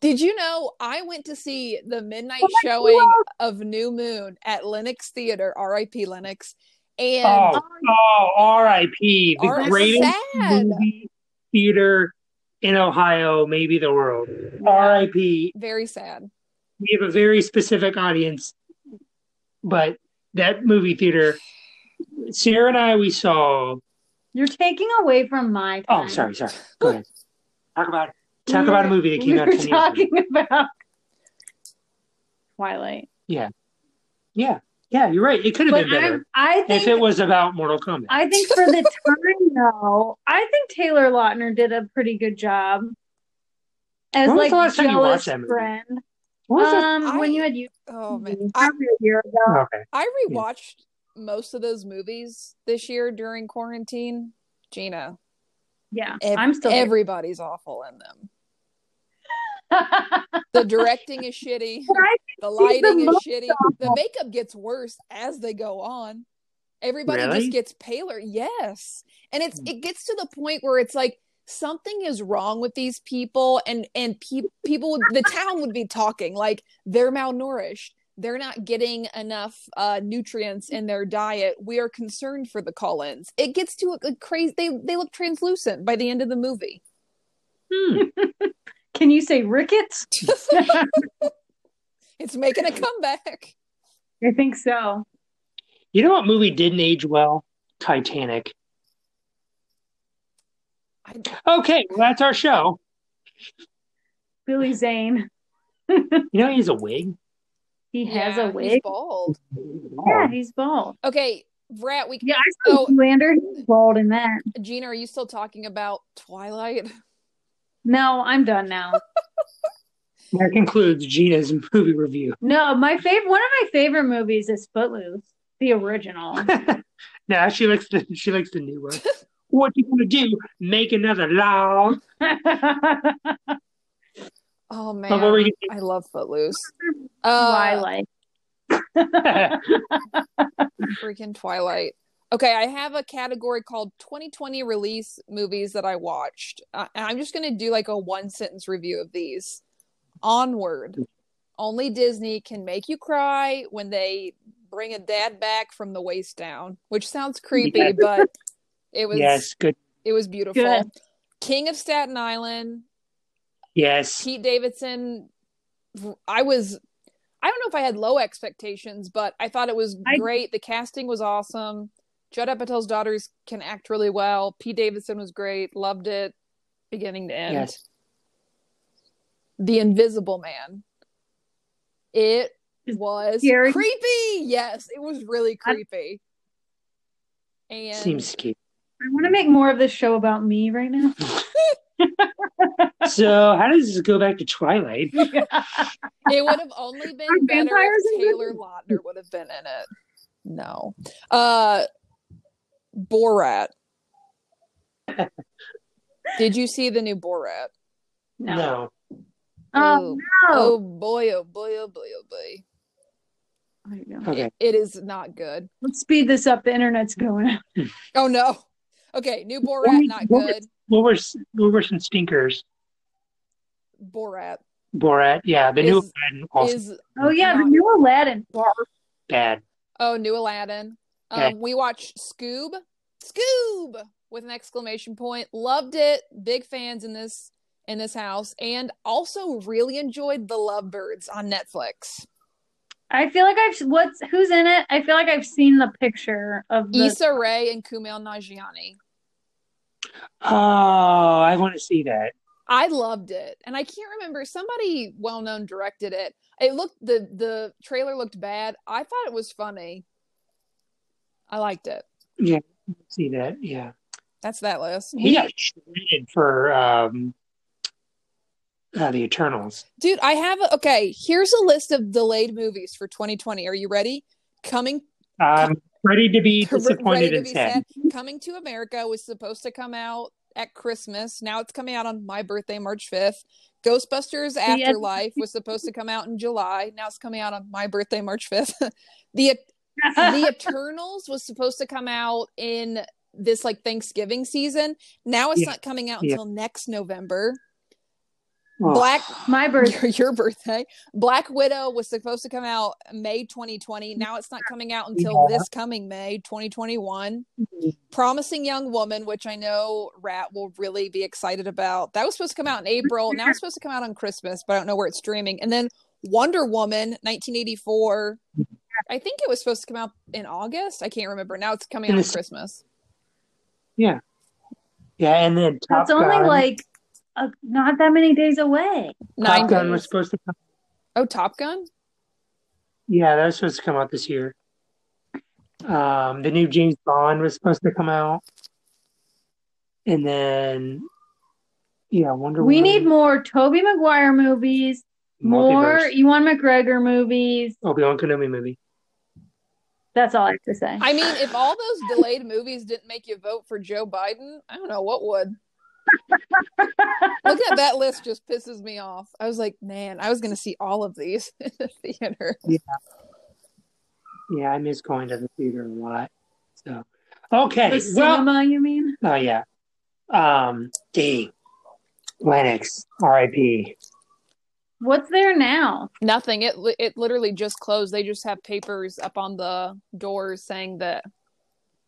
Speaker 3: Did you know I went to see the midnight
Speaker 4: Oh my
Speaker 3: showing of New Moon at Lennox Theater, RIP Lennox, and
Speaker 1: Oh, oh, oh R.I.P. The
Speaker 3: R-
Speaker 1: greatest
Speaker 3: sad.
Speaker 1: movie theater in Ohio, maybe the world. R.I.P.
Speaker 3: very sad.
Speaker 1: We have a very specific audience, but that movie theater. Sara and I, we saw.
Speaker 4: You're taking away from my
Speaker 1: Oh, sorry, sorry. Go ahead. Talk about talk about a movie that came
Speaker 4: we
Speaker 1: out
Speaker 4: were
Speaker 1: 10 years ago.
Speaker 4: talking about Twilight.
Speaker 1: Yeah, yeah, yeah. you're right. It could have been better
Speaker 4: I'm, I think
Speaker 1: if it was about Mortal Kombat.
Speaker 4: I think for the time though, I think Taylor Lautner did a pretty good job as
Speaker 1: When was
Speaker 4: like
Speaker 1: the last time you watched that movie?
Speaker 4: friend.
Speaker 1: What was?
Speaker 4: Um,
Speaker 3: I-
Speaker 4: when you had you
Speaker 3: Oh man, I,
Speaker 4: year ago.
Speaker 1: Okay.
Speaker 3: I rewatched most of those movies this year during quarantine. Gina,
Speaker 4: Yeah,
Speaker 3: ev-
Speaker 4: I'm still
Speaker 3: everybody's awful in them. The directing is shitty. The
Speaker 4: think she's the
Speaker 3: lighting is
Speaker 4: most
Speaker 3: shitty. The makeup gets worse as they go on. Everybody
Speaker 1: Really?
Speaker 3: just gets paler. Yes. And it's
Speaker 1: Hmm.
Speaker 3: it gets to the point where it's like something is wrong with these people and and pe- people the town would be talking like they're malnourished. They're not getting enough uh, nutrients in their diet. We are concerned for the Cullens. It gets to a, a crazy. They they look translucent by the end of the movie.
Speaker 1: Hmm.
Speaker 4: Can you say rickets?
Speaker 3: It's making a comeback.
Speaker 4: I think so.
Speaker 1: You know what movie didn't age well? Titanic.
Speaker 3: I,
Speaker 1: Okay, well, that's our show.
Speaker 4: Billy Zane.
Speaker 1: You know, he's a wig.
Speaker 4: He has
Speaker 3: yeah,
Speaker 4: a
Speaker 3: he's
Speaker 4: wig.
Speaker 3: bald.
Speaker 4: Yeah, he's bald.
Speaker 3: Okay, Vrat, we can...
Speaker 4: Yeah, I saw
Speaker 3: Oh.
Speaker 4: Lander. He's bald in that.
Speaker 3: Gina, are you still talking about Twilight?
Speaker 4: No, I'm done now.
Speaker 1: That concludes Gina's movie review.
Speaker 4: No, my favorite one of my favorite movies is Footloose, the original.
Speaker 1: now she likes the she likes the new one. what you gonna do? Make another law?
Speaker 3: Oh man,
Speaker 1: what were you
Speaker 3: I love Footloose. Uh,
Speaker 4: Twilight.
Speaker 3: freaking Twilight. Okay, I have a category called 2020 release movies that I watched. Uh, and I'm just going to do like a one sentence review of these. Onward. Only Disney can make you cry when they bring a dad back from the waist down, which sounds creepy,
Speaker 1: Yeah.
Speaker 3: but it was
Speaker 1: yes, good.
Speaker 3: it was beautiful.
Speaker 4: Good.
Speaker 3: King of Staten Island,
Speaker 1: Yes.
Speaker 3: Pete Davidson. I was, I don't know if I had low expectations, but I thought it was
Speaker 4: I-
Speaker 3: great. The casting was awesome. Judd Apatow's daughters can act really well. Pete Davidson was great. Loved it, beginning to end.
Speaker 1: Yes.
Speaker 3: The Invisible Man. It was
Speaker 4: scary?
Speaker 3: creepy. Yes, it was really
Speaker 4: I-
Speaker 3: creepy. And
Speaker 1: Seems scary.
Speaker 4: I want to make more of this show about me right now.
Speaker 1: So how does this go back to Twilight?
Speaker 3: it would have only been
Speaker 4: Are
Speaker 3: better
Speaker 4: vampires
Speaker 3: if Taylor Lautner would have been in it. No. Uh Borat. Did you see the new Borat?
Speaker 4: No.
Speaker 1: No.
Speaker 4: Oh,
Speaker 3: oh
Speaker 4: no.
Speaker 3: boy, oh boy, oh boy, oh boy.
Speaker 4: There you go.
Speaker 1: Okay.
Speaker 3: It is not good.
Speaker 4: Let's speed this up. The internet's going out.
Speaker 3: Oh no. Okay, new Borat,
Speaker 1: What-
Speaker 3: not
Speaker 1: what-
Speaker 3: good.
Speaker 1: What were what were some stinkers?
Speaker 3: Borat
Speaker 1: Borat. Yeah, the new
Speaker 3: Is-
Speaker 1: one also
Speaker 3: is
Speaker 4: Oh yeah, the new Aladdin.
Speaker 1: bad.
Speaker 3: oh new Aladdin. Um,
Speaker 1: Okay.
Speaker 3: we watched Scoob, Scoob with an exclamation point. Loved it. Big fans in this in this house, and also really enjoyed the Lovebirds on Netflix.
Speaker 4: I feel like I've what's who's in it. I feel like I've seen the picture of the.
Speaker 3: Issa Rae and Kumail Nanjiani.
Speaker 1: Oh, I want to see that.
Speaker 3: I loved it, and I can't remember somebody well known directed it. It looked the the trailer looked bad. I thought it was funny. I liked it.
Speaker 1: Yeah, see that? Yeah.
Speaker 3: That's that list.
Speaker 1: He got shredded for um, uh, the Eternals.
Speaker 3: Dude, I have a, okay. Here's a list of delayed movies for 2020. Are you ready? Coming
Speaker 1: I'm ready to be
Speaker 3: Ready
Speaker 1: disappointed
Speaker 3: to
Speaker 1: and
Speaker 3: be
Speaker 1: sad.
Speaker 3: Coming to America was supposed to come out at Christmas. Now it's coming out on my birthday, March 5th. Ghostbusters
Speaker 4: end-
Speaker 3: Afterlife was supposed to come out in July. Now it's coming out on my birthday, March 5th. the The Eternals was supposed to come out in this like Thanksgiving season. Now it's
Speaker 1: Yeah.
Speaker 3: not coming out
Speaker 1: Yeah.
Speaker 3: until next November.
Speaker 1: Oh,
Speaker 3: Black
Speaker 4: My birthday.
Speaker 3: your, your birthday. Black Widow was supposed to come out May 2020. Mm-hmm. Now it's not coming out until
Speaker 1: Yeah.
Speaker 3: this coming May 2021. Mm-hmm. Promising Young Woman, which I know Rat will really be excited about. That was supposed to come out in April. Now it's supposed to come out on Christmas, but I don't know where it's streaming. And then Wonder Woman 1984. I think it was supposed to come out in August. I can't remember. Now it's coming
Speaker 1: In
Speaker 3: out on Christmas.
Speaker 1: Yeah, Yeah, and then Top
Speaker 4: That's only
Speaker 1: Gun.
Speaker 4: like uh, not that many days away.
Speaker 3: Nine
Speaker 1: Top Gun was supposed to come.
Speaker 3: Oh, Top Gun?
Speaker 1: Yeah, that was supposed to come out this year. Um, the new James Bond was supposed to come out, and then yeah, Wonder
Speaker 4: We
Speaker 1: Woman.
Speaker 4: need more Tobey Maguire movies, more
Speaker 1: Multiverse.
Speaker 4: Ewan McGregor movies.
Speaker 1: Obi Wan Kenobi movie.
Speaker 4: That's all I have to say.
Speaker 3: I mean, if all those delayed movies didn't make you vote for Joe Biden, I don't know what would. Looking at that list just pisses me off. I was like, man, I was going to see all of these in the theater.
Speaker 1: Yeah, Yeah, I miss going to the theater a lot. So okay,
Speaker 4: the
Speaker 1: well,
Speaker 4: cinema, you mean?
Speaker 1: oh yeah, um, dang, Lennox, R.I.P.
Speaker 4: What's there now?
Speaker 3: Nothing. It it literally just closed. They just have papers up on the doors saying that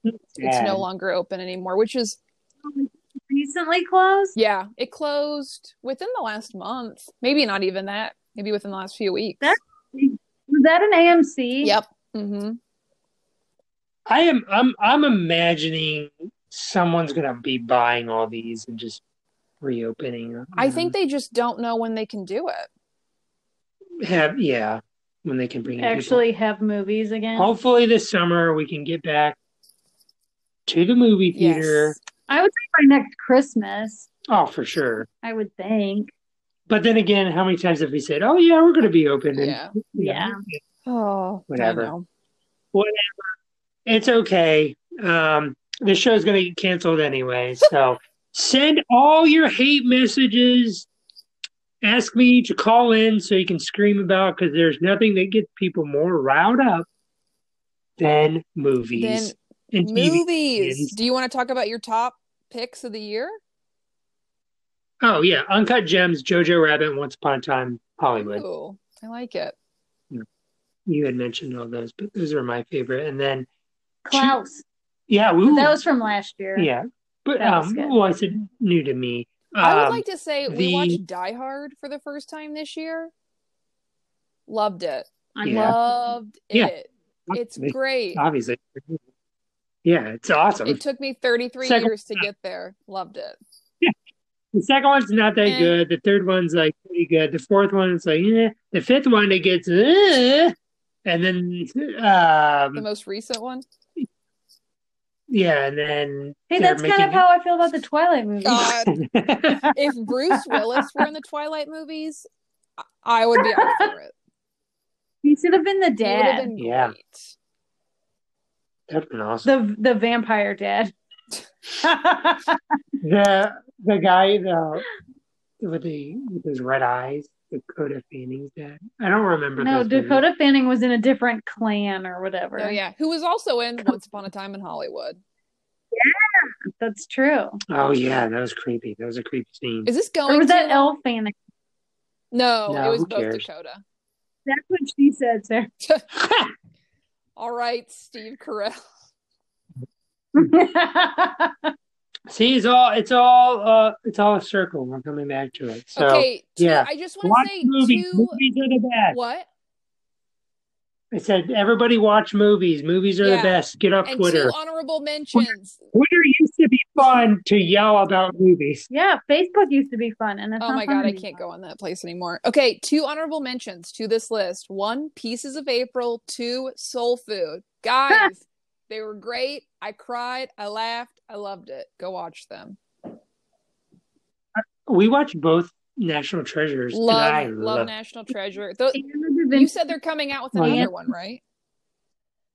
Speaker 3: it's no longer open anymore, which is
Speaker 4: Recently closed?
Speaker 3: yeah, it closed within the last month. Maybe not even that. Maybe within the last few weeks.
Speaker 4: That- Was that an AMC?
Speaker 3: Yep. Mm-hmm.
Speaker 1: I am. I'm. I'm imagining someone's gonna be buying all these and just reopening. them.
Speaker 3: I think they just don't know when they can do it.
Speaker 1: have yeah when they can bring in people.
Speaker 4: Actually have movies again.
Speaker 1: Hopefully this summer we can get back to the movie theater.
Speaker 3: Yes.
Speaker 4: I would say by next Christmas,
Speaker 1: Oh, for sure.
Speaker 4: I would think.
Speaker 1: But then again, how many times have we said, "Oh yeah, we're going to be open"? And,
Speaker 3: Yeah.
Speaker 4: Yeah.
Speaker 3: Oh,
Speaker 1: Whatever.
Speaker 3: I know.
Speaker 1: It's okay. Um, the show's going to get canceled anyway. So send all your hate messages. Ask me to call in so you can scream about because there's nothing that gets people more riled up than movies
Speaker 3: Then
Speaker 1: and
Speaker 3: movies.
Speaker 1: Yes.
Speaker 3: Do you want to talk about your top picks of the year?
Speaker 1: Oh yeah, Uncut Gems, Jojo Rabbit, Once Upon a Time, Hollywood.
Speaker 3: Ooh, I like it.
Speaker 1: You had mentioned all those, but those are my favorite. And then
Speaker 4: Klaus.
Speaker 1: yeah, we
Speaker 4: That was from last year.
Speaker 1: yeah, but
Speaker 4: That
Speaker 1: um,
Speaker 4: good.
Speaker 1: well, I said new to me.
Speaker 3: I would
Speaker 1: Um,
Speaker 3: like to say we watched Die Hard for the first time this year. Loved it.
Speaker 4: I
Speaker 1: Yeah.
Speaker 3: Loved
Speaker 1: Yeah.
Speaker 3: it. It's great.
Speaker 1: obviously. Yeah, it's awesome.
Speaker 3: It took me 33
Speaker 1: Second-
Speaker 3: years to get there. Loved it. Yeah.
Speaker 1: The second one's not that
Speaker 3: Eh.
Speaker 1: good. The third one's like pretty good. The fourth one's like yeah. The fifth one it gets eh. and then
Speaker 3: The
Speaker 1: um
Speaker 3: most recent one.
Speaker 1: yeah, and then
Speaker 4: Hey,
Speaker 1: they're
Speaker 4: that's kind of how I feel about the Twilight movies.
Speaker 3: God, if Bruce Willis were in the Twilight movies, I- I would be all for it.
Speaker 4: he should have been the
Speaker 3: He would have
Speaker 4: dad.
Speaker 3: been
Speaker 1: Yeah.
Speaker 3: great.
Speaker 1: That'd been awesome.
Speaker 4: The the vampire dad.
Speaker 1: The the guy the with the with his red eyes, Dakota Fanning's dad. I don't remember.
Speaker 4: no,
Speaker 1: those movies.
Speaker 4: Dakota Fanning was in a different clan or whatever.
Speaker 3: Oh yeah, who was also in Once Upon a Time in Hollywood.
Speaker 4: Yeah, that's true.
Speaker 1: Oh yeah, that was creepy. That was a creepy scene.
Speaker 3: Is this going?
Speaker 4: Or was that
Speaker 3: to-
Speaker 4: Elle Fanning?
Speaker 3: No,
Speaker 1: No,
Speaker 3: it was both
Speaker 1: cares?
Speaker 3: Dakota.
Speaker 4: That's what she said, sir.
Speaker 3: All right, Steve Carell.
Speaker 1: See, it's all it's all uh it's all a circle. We're coming back to it. So
Speaker 3: okay, two,
Speaker 1: yeah.
Speaker 3: I just want to say
Speaker 1: movies.
Speaker 3: two.
Speaker 1: Movies are the best.
Speaker 3: What?
Speaker 1: I said everybody watch movies. Movies are
Speaker 3: Yeah.
Speaker 1: the best. Get off
Speaker 3: And
Speaker 1: Twitter.
Speaker 3: two honorable mentions.
Speaker 1: Twitter used to be fun to yell about movies.
Speaker 4: yeah, Facebook used to be fun, and it's
Speaker 3: Oh
Speaker 4: not
Speaker 3: my
Speaker 4: fun
Speaker 3: god, I can't go on that place anymore. Okay, two honorable mentions to this list. One, Pieces of April. Two, Soul Food. Guys, they were great. I cried. I laughed. I loved it. Go watch them.
Speaker 1: We watched both National Treasures. and I
Speaker 3: Love, love
Speaker 1: love
Speaker 3: National Treasure. Tho-
Speaker 4: the
Speaker 3: you said they're coming out with
Speaker 1: Oh,
Speaker 3: another
Speaker 1: yeah.
Speaker 3: one, right?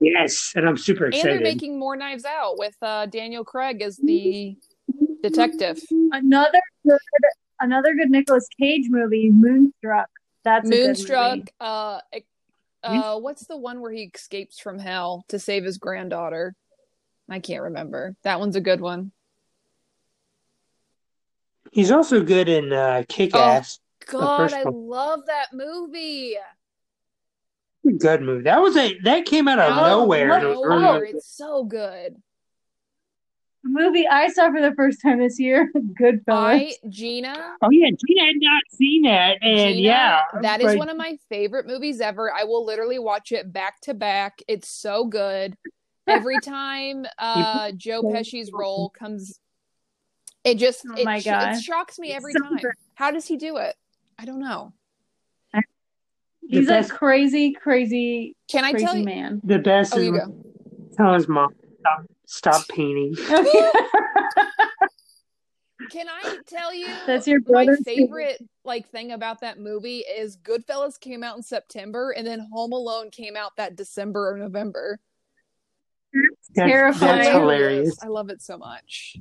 Speaker 1: Yes, and I'm super
Speaker 3: And they're
Speaker 1: excited.
Speaker 3: making more Knives Out with uh, Daniel Craig as the detective.
Speaker 4: another good, another good Nicolas Cage movie, Moonstruck. That's a good
Speaker 3: Moonstruck.
Speaker 4: movie.
Speaker 3: Uh, uh, what's the one where he escapes from hell to save his granddaughter? I can't remember. That one's a good one.
Speaker 1: He's also good in uh, Kick
Speaker 3: Oh.
Speaker 1: Ass.
Speaker 3: God, I
Speaker 1: one.
Speaker 3: love that movie.
Speaker 1: Good movie. That was a that came out of
Speaker 3: Out of
Speaker 1: nowhere.
Speaker 4: what-
Speaker 1: It was
Speaker 3: nowhere.
Speaker 1: really-
Speaker 3: It's so good.
Speaker 4: movie I saw for the first time this year, Goodfellas.
Speaker 3: I Gina.
Speaker 1: Oh yeah, Gina had not seen that, and
Speaker 3: Gina,
Speaker 1: yeah,
Speaker 3: that is
Speaker 1: like,
Speaker 3: one of my favorite movies ever. I will literally watch it back to back. It's so good. Every time uh Joe Pesci's role comes it just
Speaker 4: Oh
Speaker 3: it,
Speaker 4: my
Speaker 3: sh-
Speaker 4: gosh.
Speaker 3: it shocks me every
Speaker 1: So
Speaker 3: time.
Speaker 1: good.
Speaker 3: How does he do it? I don't know.
Speaker 4: He's
Speaker 1: the
Speaker 4: a
Speaker 1: best,
Speaker 4: crazy, crazy,
Speaker 3: Can I tell you?
Speaker 4: man.
Speaker 1: the best
Speaker 3: Oh,
Speaker 1: is
Speaker 3: you go.
Speaker 1: tell his mom stop, stop painting.
Speaker 3: Can I tell you
Speaker 4: That's your
Speaker 3: my favorite like thing about that movie is Goodfellas came out in September and then Home Alone came out that December or November.
Speaker 1: That's,
Speaker 4: Terrifying.
Speaker 1: that's hilarious.
Speaker 3: I love it so much.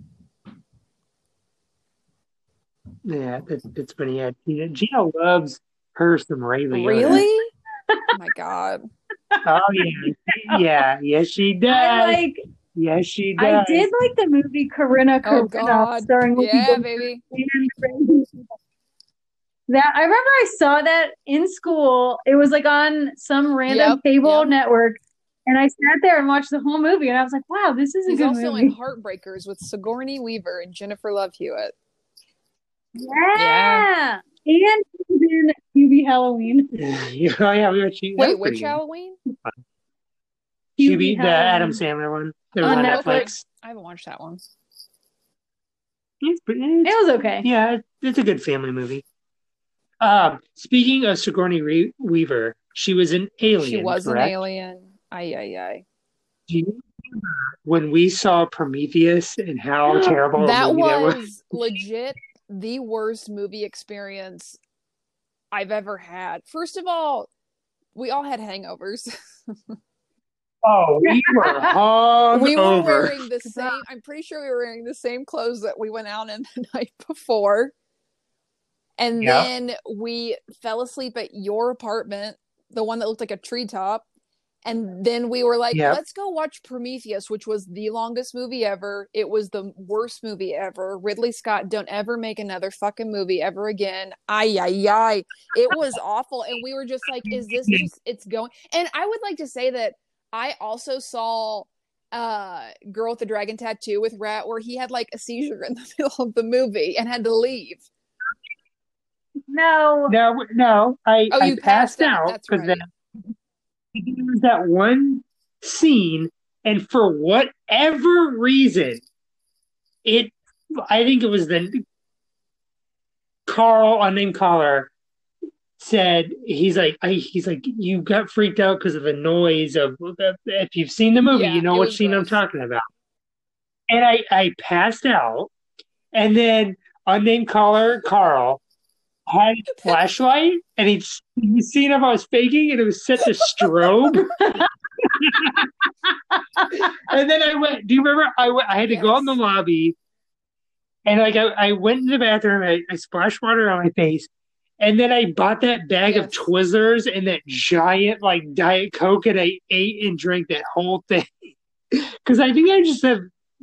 Speaker 1: Yeah, it's, it's funny. Yeah, Gina, Gina loves her some Ray Liotta.
Speaker 3: Really? oh my god.
Speaker 1: Oh yeah, yeah, yes she does.
Speaker 4: I like.
Speaker 1: yes she does.
Speaker 4: I did like the movie Corrina
Speaker 3: Oh,
Speaker 4: Corrina
Speaker 3: God.
Speaker 4: starring Whoopi
Speaker 3: Yeah,
Speaker 4: Goldberg
Speaker 3: baby.
Speaker 4: That I remember I saw that in school. It was like on some random
Speaker 3: Yep,
Speaker 4: cable
Speaker 3: yep.
Speaker 4: network, and I sat there and watched the whole movie, and I was like, "Wow, this is a
Speaker 3: He's
Speaker 4: good
Speaker 3: also
Speaker 4: movie."
Speaker 3: in Heartbreakers with Sigourney Weaver and Jennifer Love Hewitt.
Speaker 4: Yeah, and he's in Hubie Halloween.
Speaker 1: oh yeah, we were cheating.
Speaker 3: Wait, which Halloween?
Speaker 1: Hubie,
Speaker 4: Hubie
Speaker 1: the
Speaker 4: Halloween.
Speaker 1: Adam Sandler one. That was
Speaker 3: On
Speaker 1: on
Speaker 3: Netflix.
Speaker 1: Netflix.
Speaker 3: I haven't watched that one.
Speaker 1: It's, pretty-
Speaker 4: It was okay.
Speaker 1: yeah, it's, it's a good family movie. Um, speaking of Sigourney Re- Weaver, she was an alien.
Speaker 3: She was
Speaker 1: correct?
Speaker 3: an alien. Ay ay ay.
Speaker 1: Do you remember when we saw Prometheus and how terrible a
Speaker 3: That
Speaker 1: movie that was?
Speaker 3: was legit the worst movie experience I've ever had. First of all, we all had hangovers.
Speaker 1: Oh, we were hung
Speaker 3: we were wearing the same I'm pretty sure we were wearing the same clothes that we went out in the night before. And
Speaker 1: Yep.
Speaker 3: then we fell asleep at your apartment, the one that looked like a treetop. And then we were like,
Speaker 1: Yep.
Speaker 3: let's go watch Prometheus, which was the longest movie ever. It was the worst movie ever. Ridley Scott, don't ever make another fucking movie ever again. Ay, ay, ay. It was awful. And we were just like, is this just, it's going. And I would like to say that I also saw uh Girl with the Dragon Tattoo with Rat where he had like a seizure in the middle of the movie and had to leave.
Speaker 4: No,
Speaker 1: No, no, I,
Speaker 3: Oh,
Speaker 1: I
Speaker 3: you
Speaker 1: passed
Speaker 3: passed out.
Speaker 1: out
Speaker 3: That's
Speaker 1: because
Speaker 3: right.
Speaker 1: there was that one scene, and for whatever reason, it. I think it was the Carl, unnamed caller, said he's like I, he's like you got freaked out because of the noise of if you've seen the movie,
Speaker 3: Yeah,
Speaker 1: you know what scene I'm talking about. And I I passed out, and then unnamed caller Carl had a flashlight, and he'd you seen if I was faking, and it was set to strobe. and then I went. Do you remember? I went, I had to go out in the lobby, and like I, I went in the bathroom. I, I splashed water on my face, and then I bought that bag of Twizzlers and that giant like Diet Coke, and I ate and drank that whole thing because I think I just have,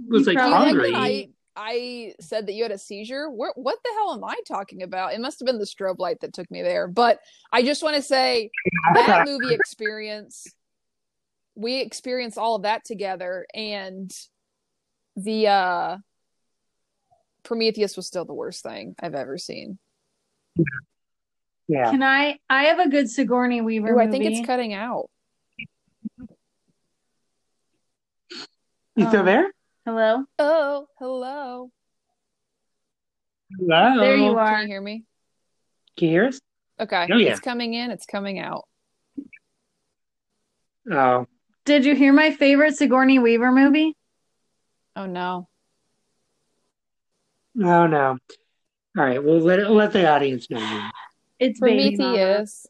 Speaker 1: was
Speaker 4: You
Speaker 1: like
Speaker 3: Do you
Speaker 4: probably-
Speaker 1: hungry.
Speaker 3: Like that I I said that you had a seizure? Where, what the hell am I talking about? It must have been the strobe light that took me there. But I just want to say that movie experience, we experienced all of that together, and the uh Prometheus was still the worst thing I've ever seen.
Speaker 1: yeah.
Speaker 4: can I? I have a good Sigourney Weaver
Speaker 3: Ooh,
Speaker 4: movie.
Speaker 3: I think it's cutting out.
Speaker 1: You still
Speaker 4: Um,
Speaker 1: there?
Speaker 4: Hello,
Speaker 3: Oh, hello.
Speaker 1: Hello.
Speaker 4: there you are.
Speaker 3: Can you hear me?
Speaker 1: Can you hear us?
Speaker 3: Okay.
Speaker 1: Oh, yeah.
Speaker 3: It's coming in, it's coming out.
Speaker 1: Oh,
Speaker 4: Did you hear my favorite Sigourney Weaver movie?
Speaker 3: Oh no.
Speaker 1: Oh no. All right. Well, let it, let the audience know.
Speaker 4: It's
Speaker 3: Prometheus.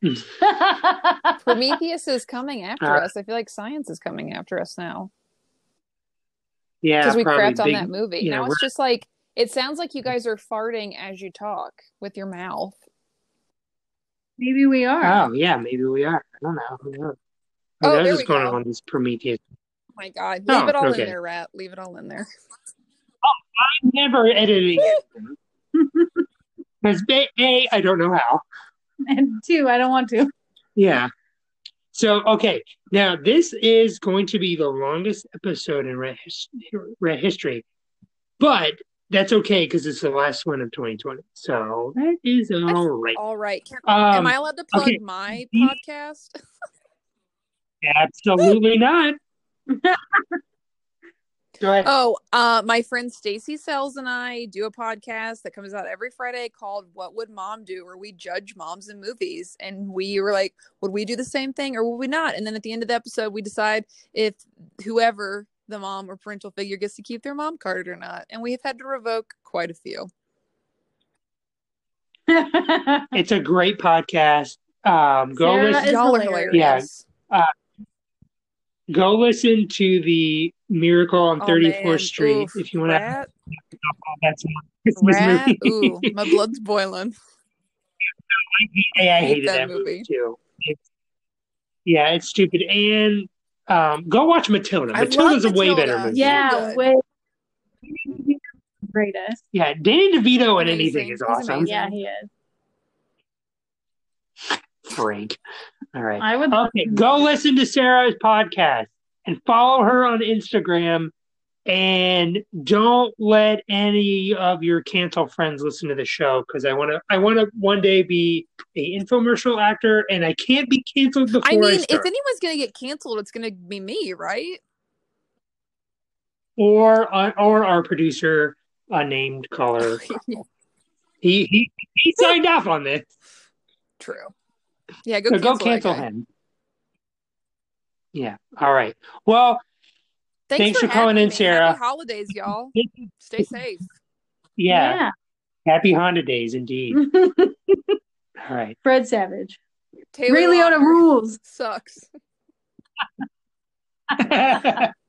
Speaker 3: Prometheus is coming after
Speaker 1: Uh,
Speaker 3: us. I feel like science is coming after us now
Speaker 1: Yeah,
Speaker 3: because we
Speaker 1: probably
Speaker 3: crapped on
Speaker 1: big-
Speaker 3: that movie.
Speaker 1: you know,
Speaker 3: now it's just like it sounds like you guys are farting as you talk with your mouth.
Speaker 4: Maybe we are.
Speaker 1: Oh, yeah, maybe we are. I don't know. Who knows?
Speaker 3: Oh,
Speaker 1: Who knows what's going
Speaker 3: go.
Speaker 1: on with this Prometheus?
Speaker 3: Oh my god,
Speaker 1: Oh,
Speaker 3: leave it all
Speaker 1: okay.
Speaker 3: in there, rat. Leave it all in there.
Speaker 1: Oh, I'm never editing it. Because A, A, I don't know how.
Speaker 4: And two, I don't want to.
Speaker 1: Yeah. So, okay, now this is going to be the longest episode in Red, his- Red history, but that's okay because it's the last one of 2020. So that is all right.
Speaker 3: All right. Can,
Speaker 1: Um,
Speaker 3: am I allowed to plug
Speaker 1: okay.
Speaker 3: my podcast?
Speaker 1: absolutely not. Go ahead.
Speaker 3: Oh, uh, my friend Stacy Sells and I do a podcast that comes out every Friday called "What Would Mom Do?" where we judge moms in movies, and we were like, would we do the same thing or would we not? And then at the end of the episode, we decide if whoever the mom or parental figure gets to keep their mom card or not, and we have had to revoke quite a few.
Speaker 1: It's a great podcast. Um, go
Speaker 4: Sara
Speaker 1: listen.
Speaker 4: is
Speaker 3: Y'all are
Speaker 4: hilarious.
Speaker 3: hilarious.
Speaker 1: Go listen to the Miracle on
Speaker 3: Oh,
Speaker 1: 34th
Speaker 3: man.
Speaker 1: Street
Speaker 3: Oof.
Speaker 1: if you want to. That's a Christmas
Speaker 3: rat.
Speaker 1: movie.
Speaker 3: Ooh, my blood's boiling.
Speaker 1: Hey, I
Speaker 3: hate
Speaker 1: hated
Speaker 3: that
Speaker 1: that, movie.
Speaker 3: movie.
Speaker 1: too. It's, yeah, it's stupid. And um, go watch Matilda.
Speaker 3: I love
Speaker 1: Matilda's a way better movie.
Speaker 3: Yeah.
Speaker 4: yeah, way greatest.
Speaker 1: Yeah, Danny DeVito in anything is
Speaker 3: He's
Speaker 1: awesome.
Speaker 3: amazing.
Speaker 4: Yeah, he is.
Speaker 1: Frank. All right.
Speaker 4: I would.
Speaker 1: Okay, go listen to Sara's podcast and follow her on Instagram. And don't let any of your cancel friends listen to the show because I want to. I want to one day be a infomercial actor, and I can't be canceled before
Speaker 3: I
Speaker 1: I,
Speaker 3: mean,
Speaker 1: start.
Speaker 3: if anyone's gonna get canceled, it's gonna be me, right?
Speaker 1: or uh, or our producer, a unnamed caller. he he he signed off on this,
Speaker 3: True. Yeah, go
Speaker 1: so
Speaker 3: cancel,
Speaker 1: go cancel him. Yeah. All right. Well, Thanks for calling
Speaker 3: having
Speaker 1: in,
Speaker 3: me.
Speaker 1: Sara.
Speaker 3: Happy holidays, y'all. Stay safe.
Speaker 1: yeah. Happy Honda days, indeed. All right.
Speaker 4: Fred Savage.
Speaker 3: Taylor
Speaker 4: Ray Liotta rules.
Speaker 3: sucks.